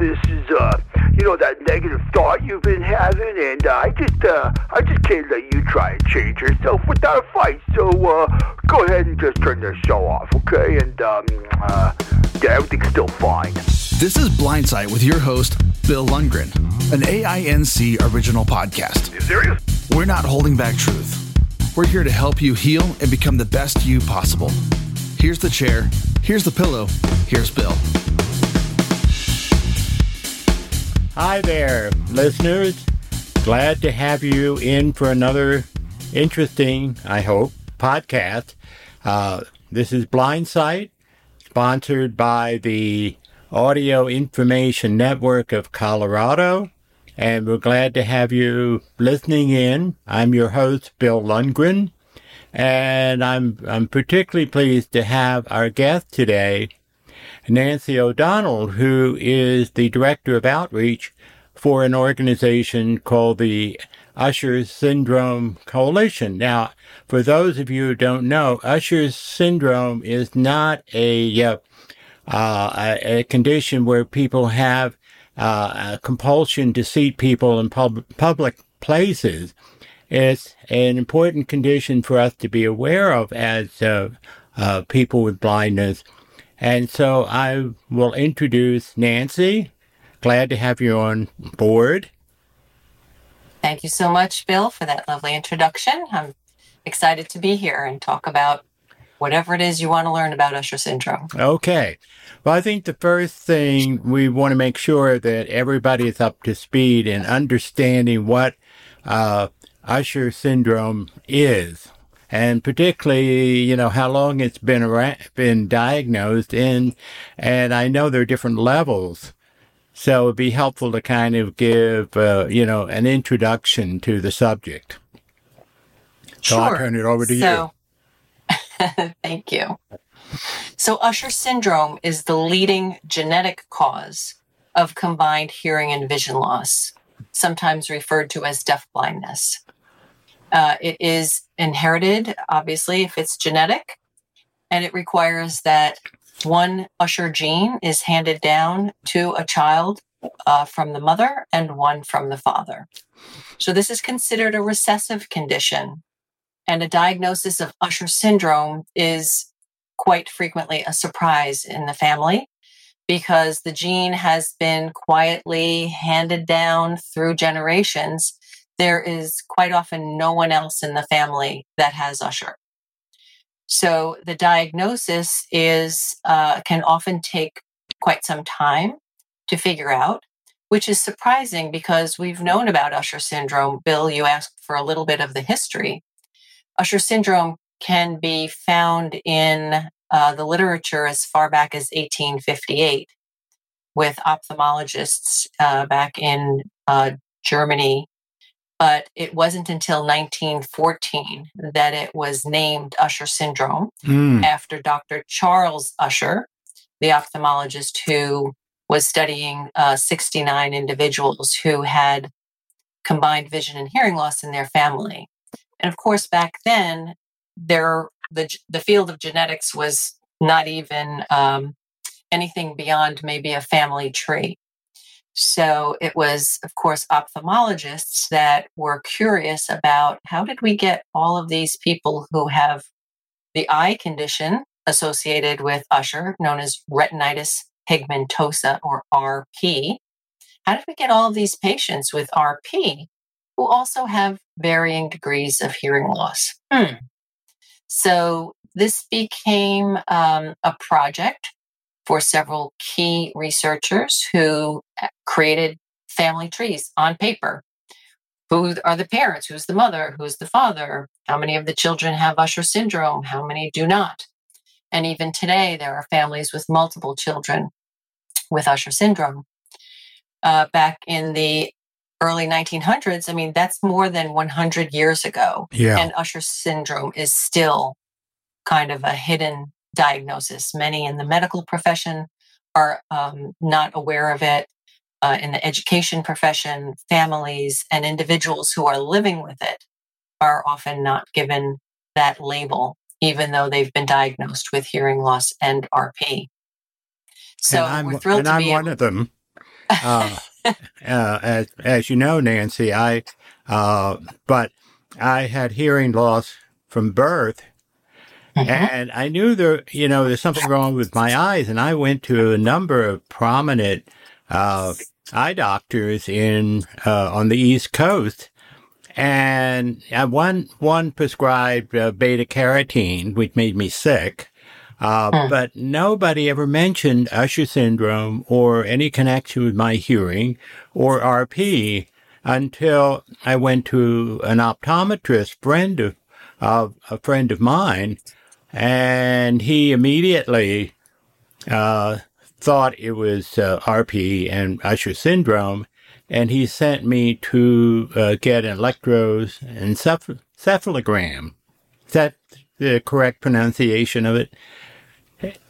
this is, uh, you know, that negative thought you've been having, and uh, I just, uh, I just can't let you try and change yourself without a fight. So, uh, go ahead and just turn the show off, okay? And, um, uh, yeah, everything's still fine. This is Blindsight with your host, Bill Lundgren, an AINC original podcast. You serious? We're not holding back truth. We're here to help you heal and become the best you possible. Here's the chair. Here's the pillow. Here's Bill. Hi there, listeners. Glad to have you in for another interesting, I hope, podcast. Uh, this is Blindsight, sponsored by the Audio Information Network of Colorado, and we're glad to have you listening in. I'm your host, Bill Lundgren, and I'm I'm particularly pleased to have our guest today, Nancy O'Donnell, who is the Director of Outreach for an organization called the Usher Syndrome Coalition. Now, for those of you who don't know, Usher syndrome is not a, uh, uh, a, condition where people have uh, a compulsion to seat people in pub- public places. It's an important condition for us to be aware of as uh, uh, people with blindness and so I will introduce Nancy. Glad to have you on board. Thank you so much, Bill, for that lovely introduction. I'm excited to be here and talk about whatever it is you want to learn about Usher syndrome. Okay. Well, I think the first thing we want to make sure that everybody is up to speed in understanding what uh, Usher syndrome is and particularly, you know, how long it's been around, been diagnosed in, and I know there are different levels. So it'd be helpful to kind of give, uh, you know, an introduction to the subject. So sure. I'll turn it over to so, you. thank you. So Usher syndrome is the leading genetic cause of combined hearing and vision loss, sometimes referred to as deaf blindness. Uh, it is inherited, obviously, if it's genetic, and it requires that one Usher gene is handed down to a child uh, from the mother and one from the father. So, this is considered a recessive condition, and a diagnosis of Usher syndrome is quite frequently a surprise in the family because the gene has been quietly handed down through generations there is quite often no one else in the family that has Usher. So the diagnosis is uh, can often take quite some time to figure out, which is surprising because we've known about Usher syndrome. Bill, you asked for a little bit of the history. Usher syndrome can be found in uh, the literature as far back as 1858 with ophthalmologists uh, back in uh, Germany but it wasn't until 1914 that it was named Usher syndrome mm. after Dr. Charles Usher, the ophthalmologist who was studying uh, 69 individuals who had combined vision and hearing loss in their family. And of course, back then, there the the field of genetics was not even um, anything beyond maybe a family tree. So it was, of course, ophthalmologists that were curious about how did we get all of these people who have the eye condition associated with Usher, known as retinitis pigmentosa or RP. How did we get all of these patients with RP who also have varying degrees of hearing loss? Hmm. So this became um, a project for several key researchers who uh, created family trees on paper. Who are the parents? Who's the mother? Who's the father? How many of the children have Usher syndrome? How many do not? And even today, there are families with multiple children with Usher syndrome. Uh, back in the early 1900s, I mean, that's more than 100 years ago. Yeah. And Usher syndrome is still kind of a hidden diagnosis. Many in the medical profession are um, not aware of it. Uh, in the education profession, families and individuals who are living with it are often not given that label, even though they've been diagnosed with hearing loss and RP. So and I'm, we're thrilled and to I'm be one able- of them. uh, uh, as, as you know, Nancy, I, uh, but I had hearing loss from birth. Mm-hmm. And I knew there, you know, there's something wrong with my eyes. And I went to a number of prominent, uh, eye doctors in, uh, on the East Coast. And one, one prescribed uh, beta carotene, which made me sick. Uh, Hmm. But nobody ever mentioned Usher syndrome or any connection with my hearing or RP until I went to an optometrist friend of, of a friend of mine, and he immediately uh, thought it was uh, RP and Usher syndrome, and he sent me to uh, get an electroencephalogram. Is that the correct pronunciation of it?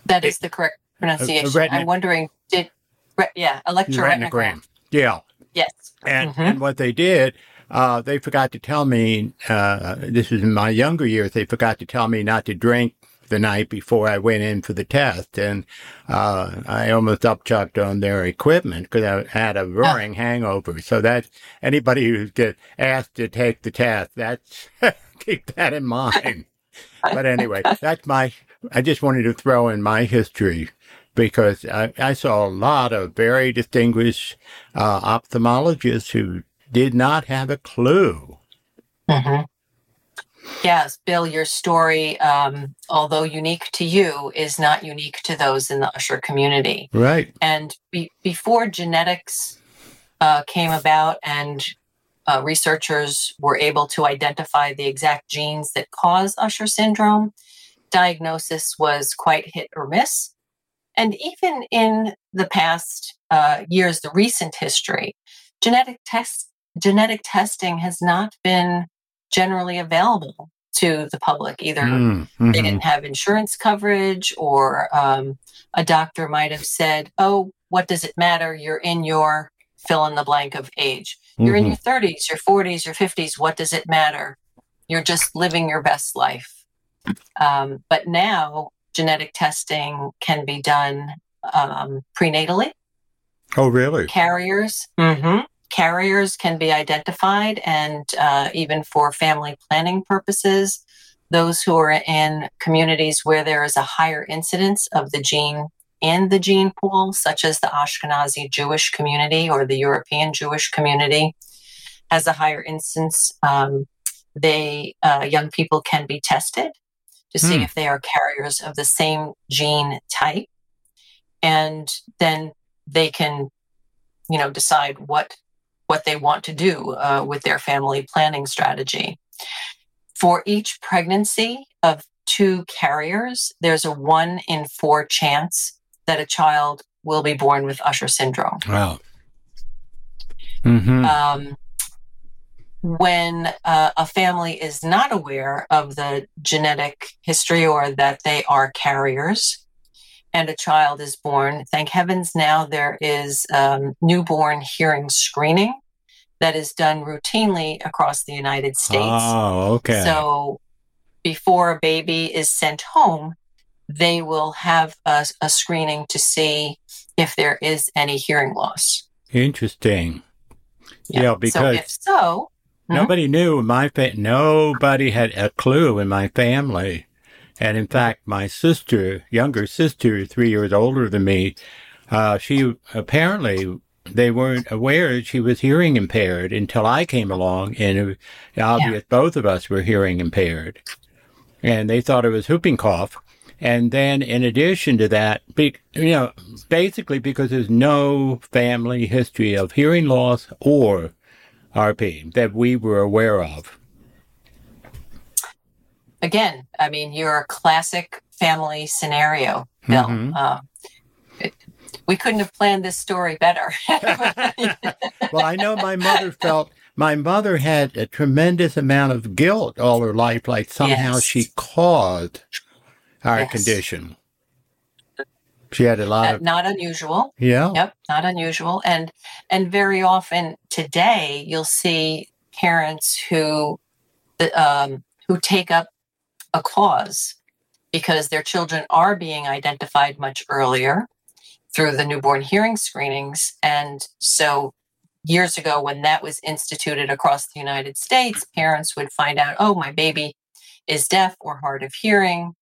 That is the correct pronunciation. I'm wondering, did re- yeah, electroretinogram? Yeah. Yes. And, Mhm. and what they did, uh, they forgot to tell me, uh, this is in my younger years, they forgot to tell me not to drink the night before I went in for the test. And uh, I almost upchucked on their equipment because I had a roaring hangover. So that anybody who get asked to take the test, that's keep that in mind. but anyway, that's my, I just wanted to throw in my history because I, I saw a lot of very distinguished uh, ophthalmologists who did not have a clue. hmm Yes, Bill, your story, um, although unique to you, is not unique to those in the Usher community. Right. And be- before genetics uh, came about and uh, researchers were able to identify the exact genes that cause Usher syndrome, diagnosis was quite hit or miss. And even in the past uh, years, the recent history, genetic test genetic testing has not been generally available to the public either Mm, they didn't have insurance coverage, or um, a doctor might have said, Oh, what does it matter? You're in your fill in the blank of age. You're in Mhm. your 30s, your 40s, your 50s. What does it matter? You're just living your best life. Um, but now genetic testing can be done um, prenatally Oh, really? carriers. Mhm. Carriers can be identified, and uh, even for family planning purposes, those who are in communities where there is a higher incidence of the gene in the gene pool, such as the Ashkenazi Jewish community or the European Jewish community, has a higher instance. Um, they uh, young people can be tested to see Hmm. if they are carriers of the same gene type, and then they can you know decide what what they want to do uh, with their family planning strategy. For each pregnancy of two carriers there's a one in four chance that a child will be born with usher syndrome. Wow. hmm um, when uh, a family is not aware of the genetic history or that they are carriers and a child is born, thank heavens now there is um, newborn hearing screening that is done routinely across the United States. Oh, okay. So before a baby is sent home, they will have a, a screening to see if there is any hearing loss. Interesting. Yeah, so because if so, Mhm. nobody knew in my fa- nobody had a clue in my family. And in fact, my sister, younger sister, three years older than me, uh, she apparently they weren't aware that she was hearing impaired until I came along, and it was obvious both of us were hearing impaired, and they thought it was whooping cough. And then, in addition to that, be, you know, basically because there's no family history of hearing loss or RP that we were aware of. Again, I mean, you're a classic family scenario, Bill. Mhm. Uh, it- we couldn't have planned this story better. well, I know my mother felt my mother had a tremendous amount of guilt all her life, like somehow Yes. she caused our Yes. condition. She had a lot Uh, of not unusual. yeah. Yep, not unusual. And and very often today you'll see parents who um, who take up a cause because their children are being identified much earlier through the newborn hearing screenings. And so years ago, when that was instituted across the United States, parents would find out, oh, my baby is deaf or hard of hearing.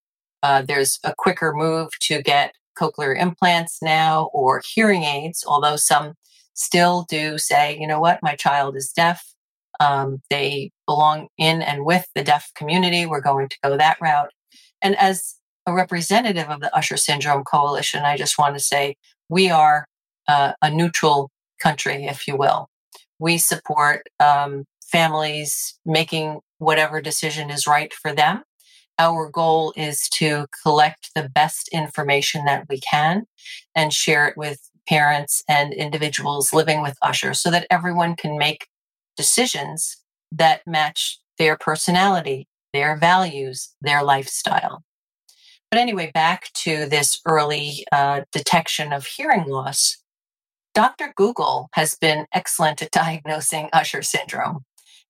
Uh, there's a quicker move to get cochlear implants now or hearing aids, although some still do say, you know what, my child is deaf. Um, they belong in and with the deaf community. We're going to go that route. And as a representative of the Usher Syndrome Coalition, I just want to say we are uh, a neutral country, if you will. We support um, families making whatever decision is right for them. Our goal is to collect the best information that we can and share it with parents and individuals living with Usher so that everyone can make decisions that match their personality, their values, their lifestyle. But anyway, back to this early uh, detection of hearing loss. Dr. Google has been excellent at diagnosing Usher syndrome.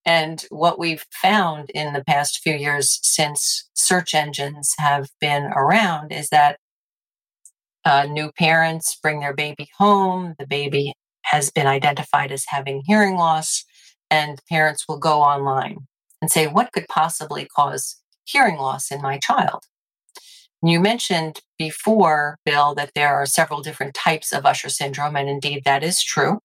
And what we've found in the past few years since search engines have been around is that uh, new parents bring their baby home, the baby has been identified as having hearing loss, and parents will go online and say, What could possibly cause hearing loss in my child? You mentioned before, Bill, that there are several different types of Usher syndrome, and indeed that is true.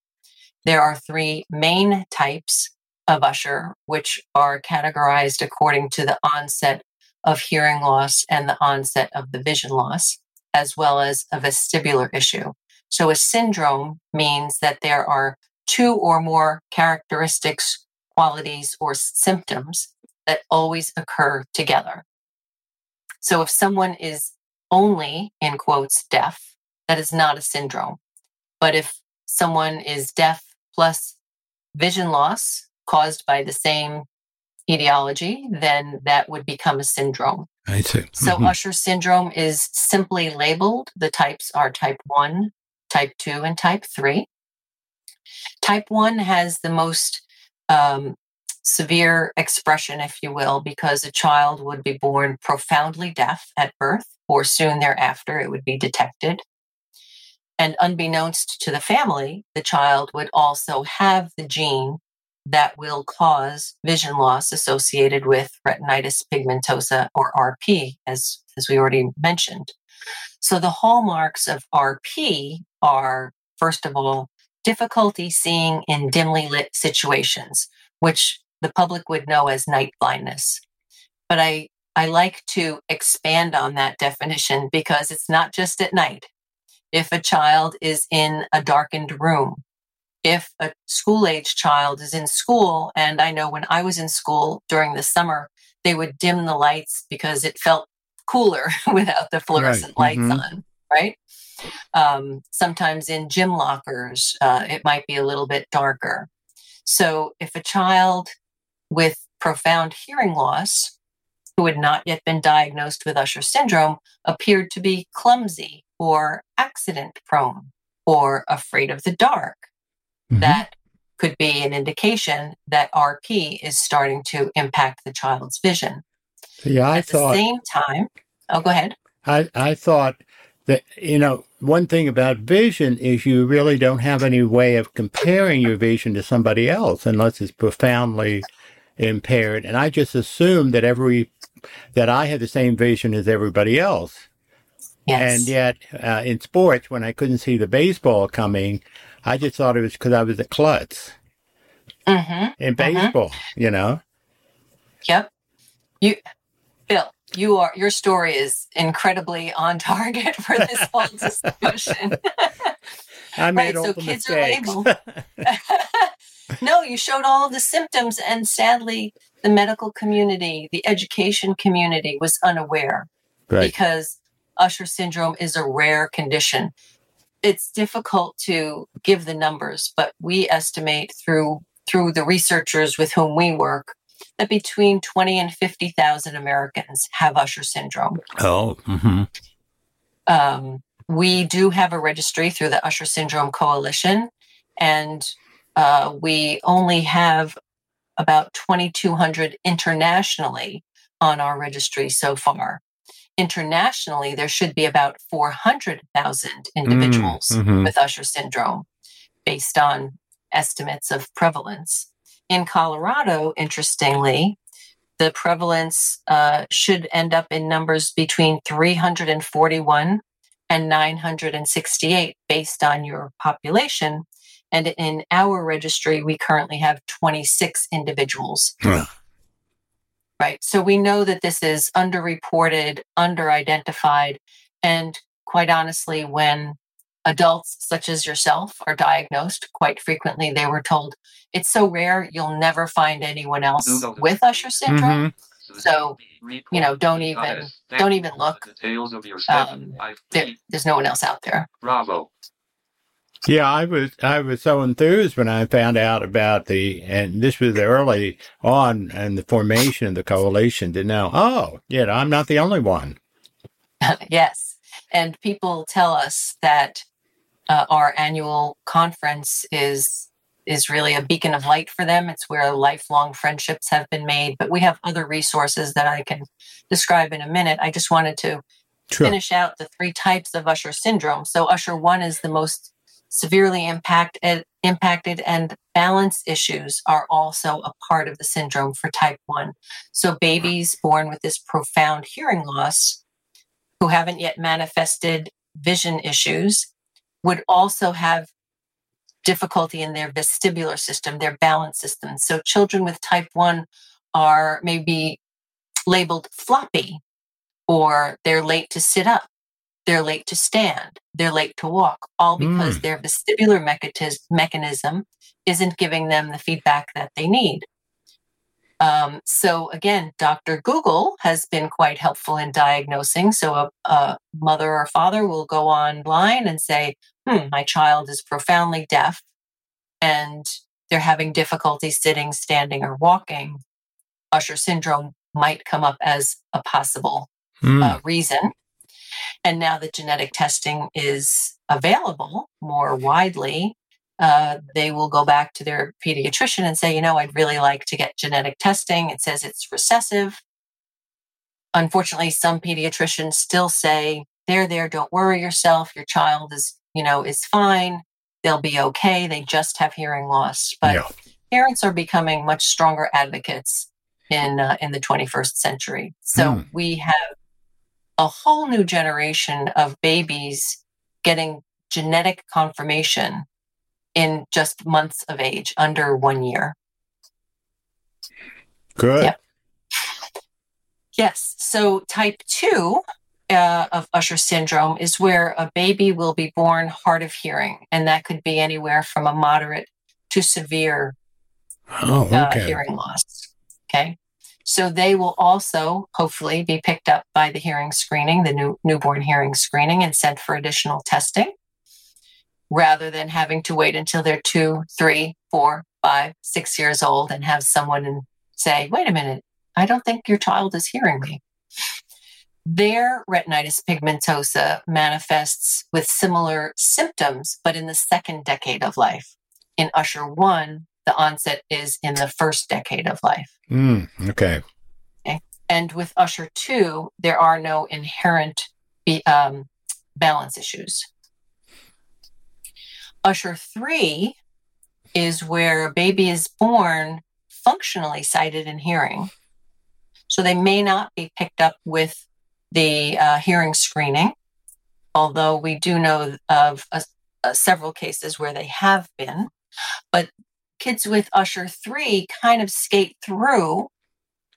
There are three main types of Usher, which are categorized according to the onset of hearing loss and the onset of the vision loss, as well as a vestibular issue. So a syndrome means that there are two or more characteristics, qualities, or symptoms that always occur together. So if someone is only, in quotes, deaf, that is not a syndrome. But if someone is deaf plus vision loss caused by the same etiology, then that would become a syndrome. I see. So Mhm. Usher syndrome is simply labeled. The types are type 1, type 2, and type 3. Type 1 has the most um, severe expression, if you will, because a child would be born profoundly deaf at birth or soon thereafter it would be detected. And unbeknownst to the family, the child would also have the gene that will cause vision loss associated with retinitis pigmentosa or RP, as, as we already mentioned. So the hallmarks of RP are, first of all, difficulty seeing in dimly lit situations, which the public would know as night blindness. But I, I like to expand on that definition because it's not just at night. If a child is in a darkened room, if a school age child is in school, and I know when I was in school during the summer, they would dim the lights because it felt cooler without the fluorescent Right, lights mhm. on, right? Um, sometimes in gym lockers, uh, it might be a little bit darker. So if a child with profound hearing loss, who had not yet been diagnosed with Usher syndrome, appeared to be clumsy or accident prone or afraid of the dark, Mhm. that could be an indication that RP is starting to impact the child's vision. See, I At the thought same time, oh, go ahead. I, I thought that, you know, one thing about vision is you really don't have any way of comparing your vision to somebody else unless it's profoundly impaired. And I just assumed that every, that I had the same vision as everybody else. Yes. And yet, uh, in sports, when I couldn't see the baseball coming, I just thought it was because I was a klutz hmm in baseball, you know? Yep. You, Bill, you are your story is incredibly on target for this whole discussion. I made Right, all so the kids are mistakes. labeled. no, you showed all the symptoms, and sadly, the medical community, the education community was unaware right. because Usher syndrome is a rare condition. It's difficult to give the numbers, but we estimate through through the researchers with whom we work that between 20 and 50,000 Americans have Usher syndrome. Oh, hmm Um, we do have a registry through the Usher Syndrome Coalition, and uh, we only have about 2,200 internationally on our registry so far. internationally, there should be about 400,000 individuals mhm. with Usher syndrome based on estimates of prevalence. In Colorado, interestingly, the prevalence uh, should end up in numbers between 341 and 968 based on your population. And in our registry, we currently have 26 individuals. Huh. Right. So we know that this is underreported, underidentified. And quite honestly, when adults such as yourself are diagnosed, quite frequently they were told, it's so rare, you'll never find anyone else with Usher syndrome. So, you know, don't even don't even look. Um, there, there's no one else out there. Bravo. Yeah, I was I was so enthused when I found out about the and this was early on in the formation of the coalition to know, oh, yeah, I'm not the only one. yes. And people tell us that uh, our annual conference is is really a beacon of light for them. It's where lifelong friendships have been made. But we have other resources that I can describe in a minute. I just wanted to Sure. finish out the three types of Usher syndrome. So Usher one is the most severely impacted impacted and balance issues are also a part of the syndrome for type 1. So babies born with this profound hearing loss who haven't yet manifested vision issues would also have difficulty in their vestibular system, their balance system. So children with type 1 are maybe labeled floppy or they're late to sit up, they're late to stand, they're late to walk, all because Mm. their vestibular mechatis- mechanism isn't giving them the feedback that they need. Um, so again, Dr. Google has been quite helpful in diagnosing. So a, a mother or father will go online and say, "Hmm, my child is profoundly deaf, and they're having difficulty sitting, standing, or walking." Usher syndrome might come up as a possible Hmm. uh, reason. And now that genetic testing is available more widely, uh, they will go back to their pediatrician and say, you know, I'd really like to get genetic testing. It says it's recessive. Unfortunately, some pediatricians still say, there, there, don't worry yourself. Your child is, you know, is fine. They'll be okay. They just have hearing loss. But Yeah. parents are becoming much stronger advocates in uh, in the 21st century. So Hmm. we have a whole new generation of babies getting genetic confirmation in just months of age, under one year. Good. Yep. Yes. So type two uh, of Usher syndrome is where a baby will be born hard of hearing, and that could be anywhere from a moderate to severe Oh, uh, hearing loss. Okay. So they will also hopefully be picked up by the hearing screening, the new newborn hearing screening, and sent for additional testing rather than having to wait until they're two, three, four, five, six years old and have someone and say, wait a minute, I don't think your child is hearing me. Their retinitis pigmentosa manifests with similar symptoms, but in the second decade of life. In Usher 1, the onset is in the first decade of life. Hmm. Okay. And with Usher 2, there are no inherent be, um, balance issues. Usher 3 is where a baby is born functionally sighted and hearing. So they may not be picked up with the uh, hearing screening, although we do know of uh, uh, several cases where they have been. But kids with Usher 3 kind of skate through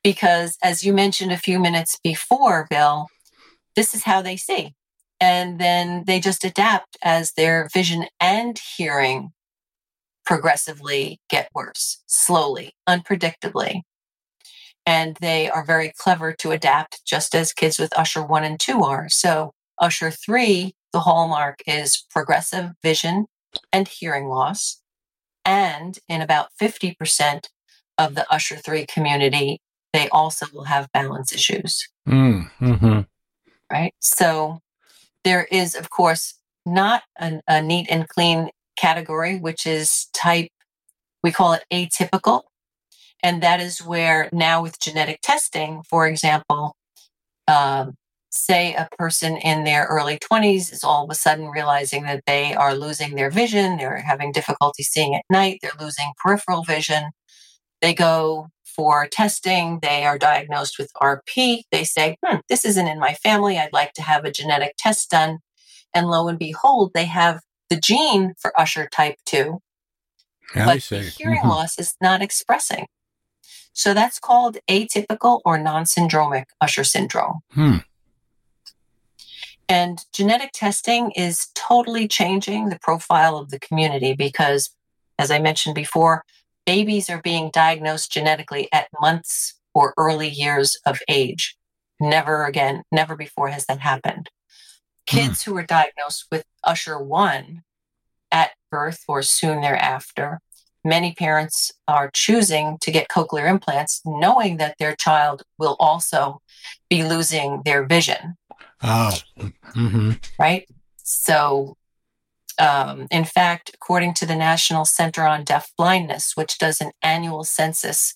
because, as you mentioned a few minutes before, Bill, this is how they see. And then they just adapt as their vision and hearing progressively get worse, slowly, unpredictably. And they are very clever to adapt, just as kids with Usher 1 and 2 are. So, Usher 3, the hallmark is progressive vision and hearing loss. And in about 50% of the Usher 3 community, they also will have balance issues Hmm. Mm-hmm. right? So there is, of course, not an, a neat and clean category, which is type, we call it atypical. And that is where now with genetic testing, for example, um, say a person in their early 20s is all of a sudden realizing that they are losing their vision, they're having difficulty seeing at night, they're losing peripheral vision. They go for testing, they are diagnosed with RP. They say, hmm, this isn't in my family. I'd like to have a genetic test done. And lo and behold, they have the gene for Usher type 2, I but hearing Mhm. loss is not expressing. So that's called atypical or non syndromic Usher syndrome. Hmm. And genetic testing is totally changing the profile of the community because, as I mentioned before, babies are being diagnosed genetically at months or early years of age. Never again, never before has that happened. Kids who are diagnosed with Usher 1 at birth or soon thereafter, many parents are choosing to get cochlear implants knowing that their child will also be losing their vision Oh. hmm right? So, um, in fact, according to the National Center on Deaf Blindness, which does an annual census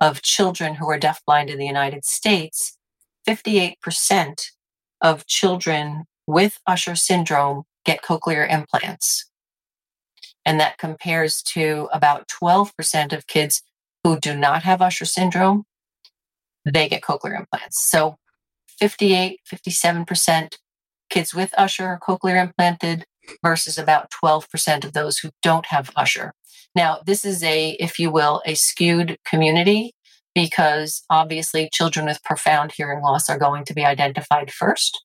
of children who are deafblind in the United States, 58% of children with Usher syndrome get cochlear implants. And that compares to about 12% of kids who do not have Usher syndrome, they get cochlear implants. So 58, 57% kids with Usher are cochlear implanted versus about 12% of those who don't have Usher. Now, this is a, if you will, a skewed community because obviously children with profound hearing loss are going to be identified first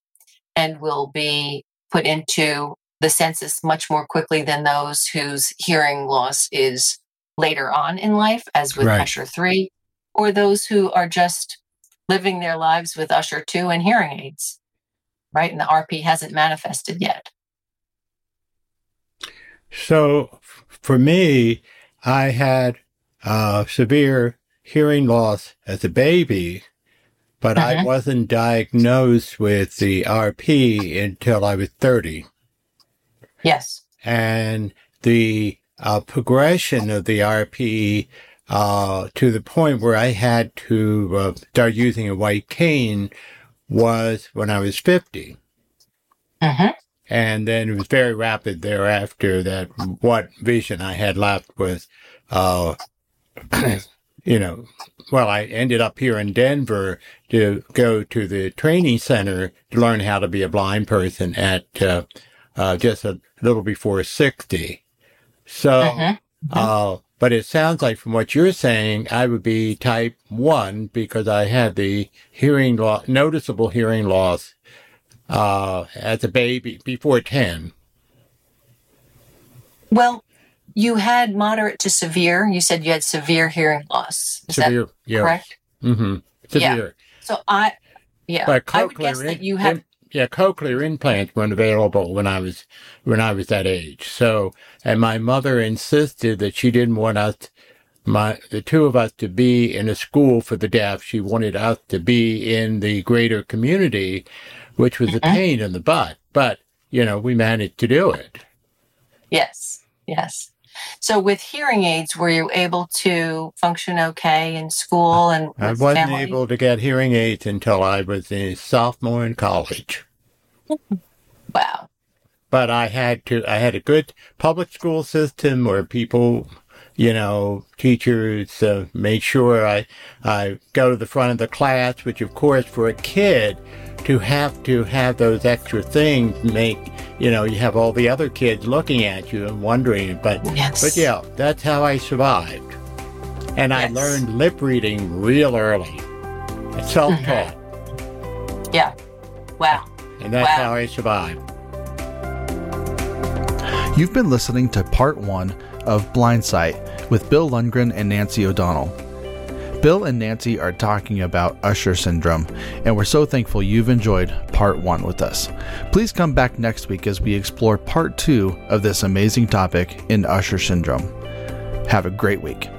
and will be put into the census much more quickly than those whose hearing loss is later on in life, as with Right. Usher 3, or those who are just living their lives with Usher 2 and hearing aids, right? And the RP hasn't manifested yet. So for me, I had uh, severe hearing loss as a baby, but I Mhm. wasn't diagnosed with the RP until I was 30. Yes. And the uh, progression of the RP uh, to the point where I had to uh, start using a white cane was when I was 50. hmm And then it was very rapid thereafter that what vision I had left was, uh, you know, well, I ended up here in Denver to go to the training center to learn how to be a blind person at uh, uh, just a little before 60. So, Mhm. uh, but it sounds like from what you're saying, I would be type 1 because I had the hearing loss, noticeable hearing loss uh, as a baby before 10. Well, you had moderate to severe. You said you had severe hearing loss. Is severe, that yeah. correct? hmm Yeah. So I, yeah, But I would guess cochlear, that you have. im- yeah, cochlear implants weren't available when I was when I was that age. So, and my mother insisted that she didn't want us, my the two of us, to be in a school for the deaf. She wanted us to be in the greater community, which was a Mhm. pain in the butt. But you know, we managed to do it. Yes, yes. So with hearing aids, were you able to function okay in school and I wasn't family? able to get hearing aids until I was a sophomore in college. Wow. but I had to, I had a good public school system where people, you know, teachers uh, made sure I, I go to the front of the class, which of course for a kid to have to have those extra things make, you know, you have all the other kids looking at you and wondering, but, Yes. but yeah, that's how I survived. And I learned lip reading real early. Self-taught. Yeah. Wow. And that's Wow. how I survived. You've been listening to part one of Blindsight with Bill Lundgren and Nancy O'Donnell. Bill and Nancy are talking about Usher syndrome, and we're so thankful you've enjoyed part one with us. Please come back next week as we explore part two of this amazing topic in Usher syndrome. Have a great week.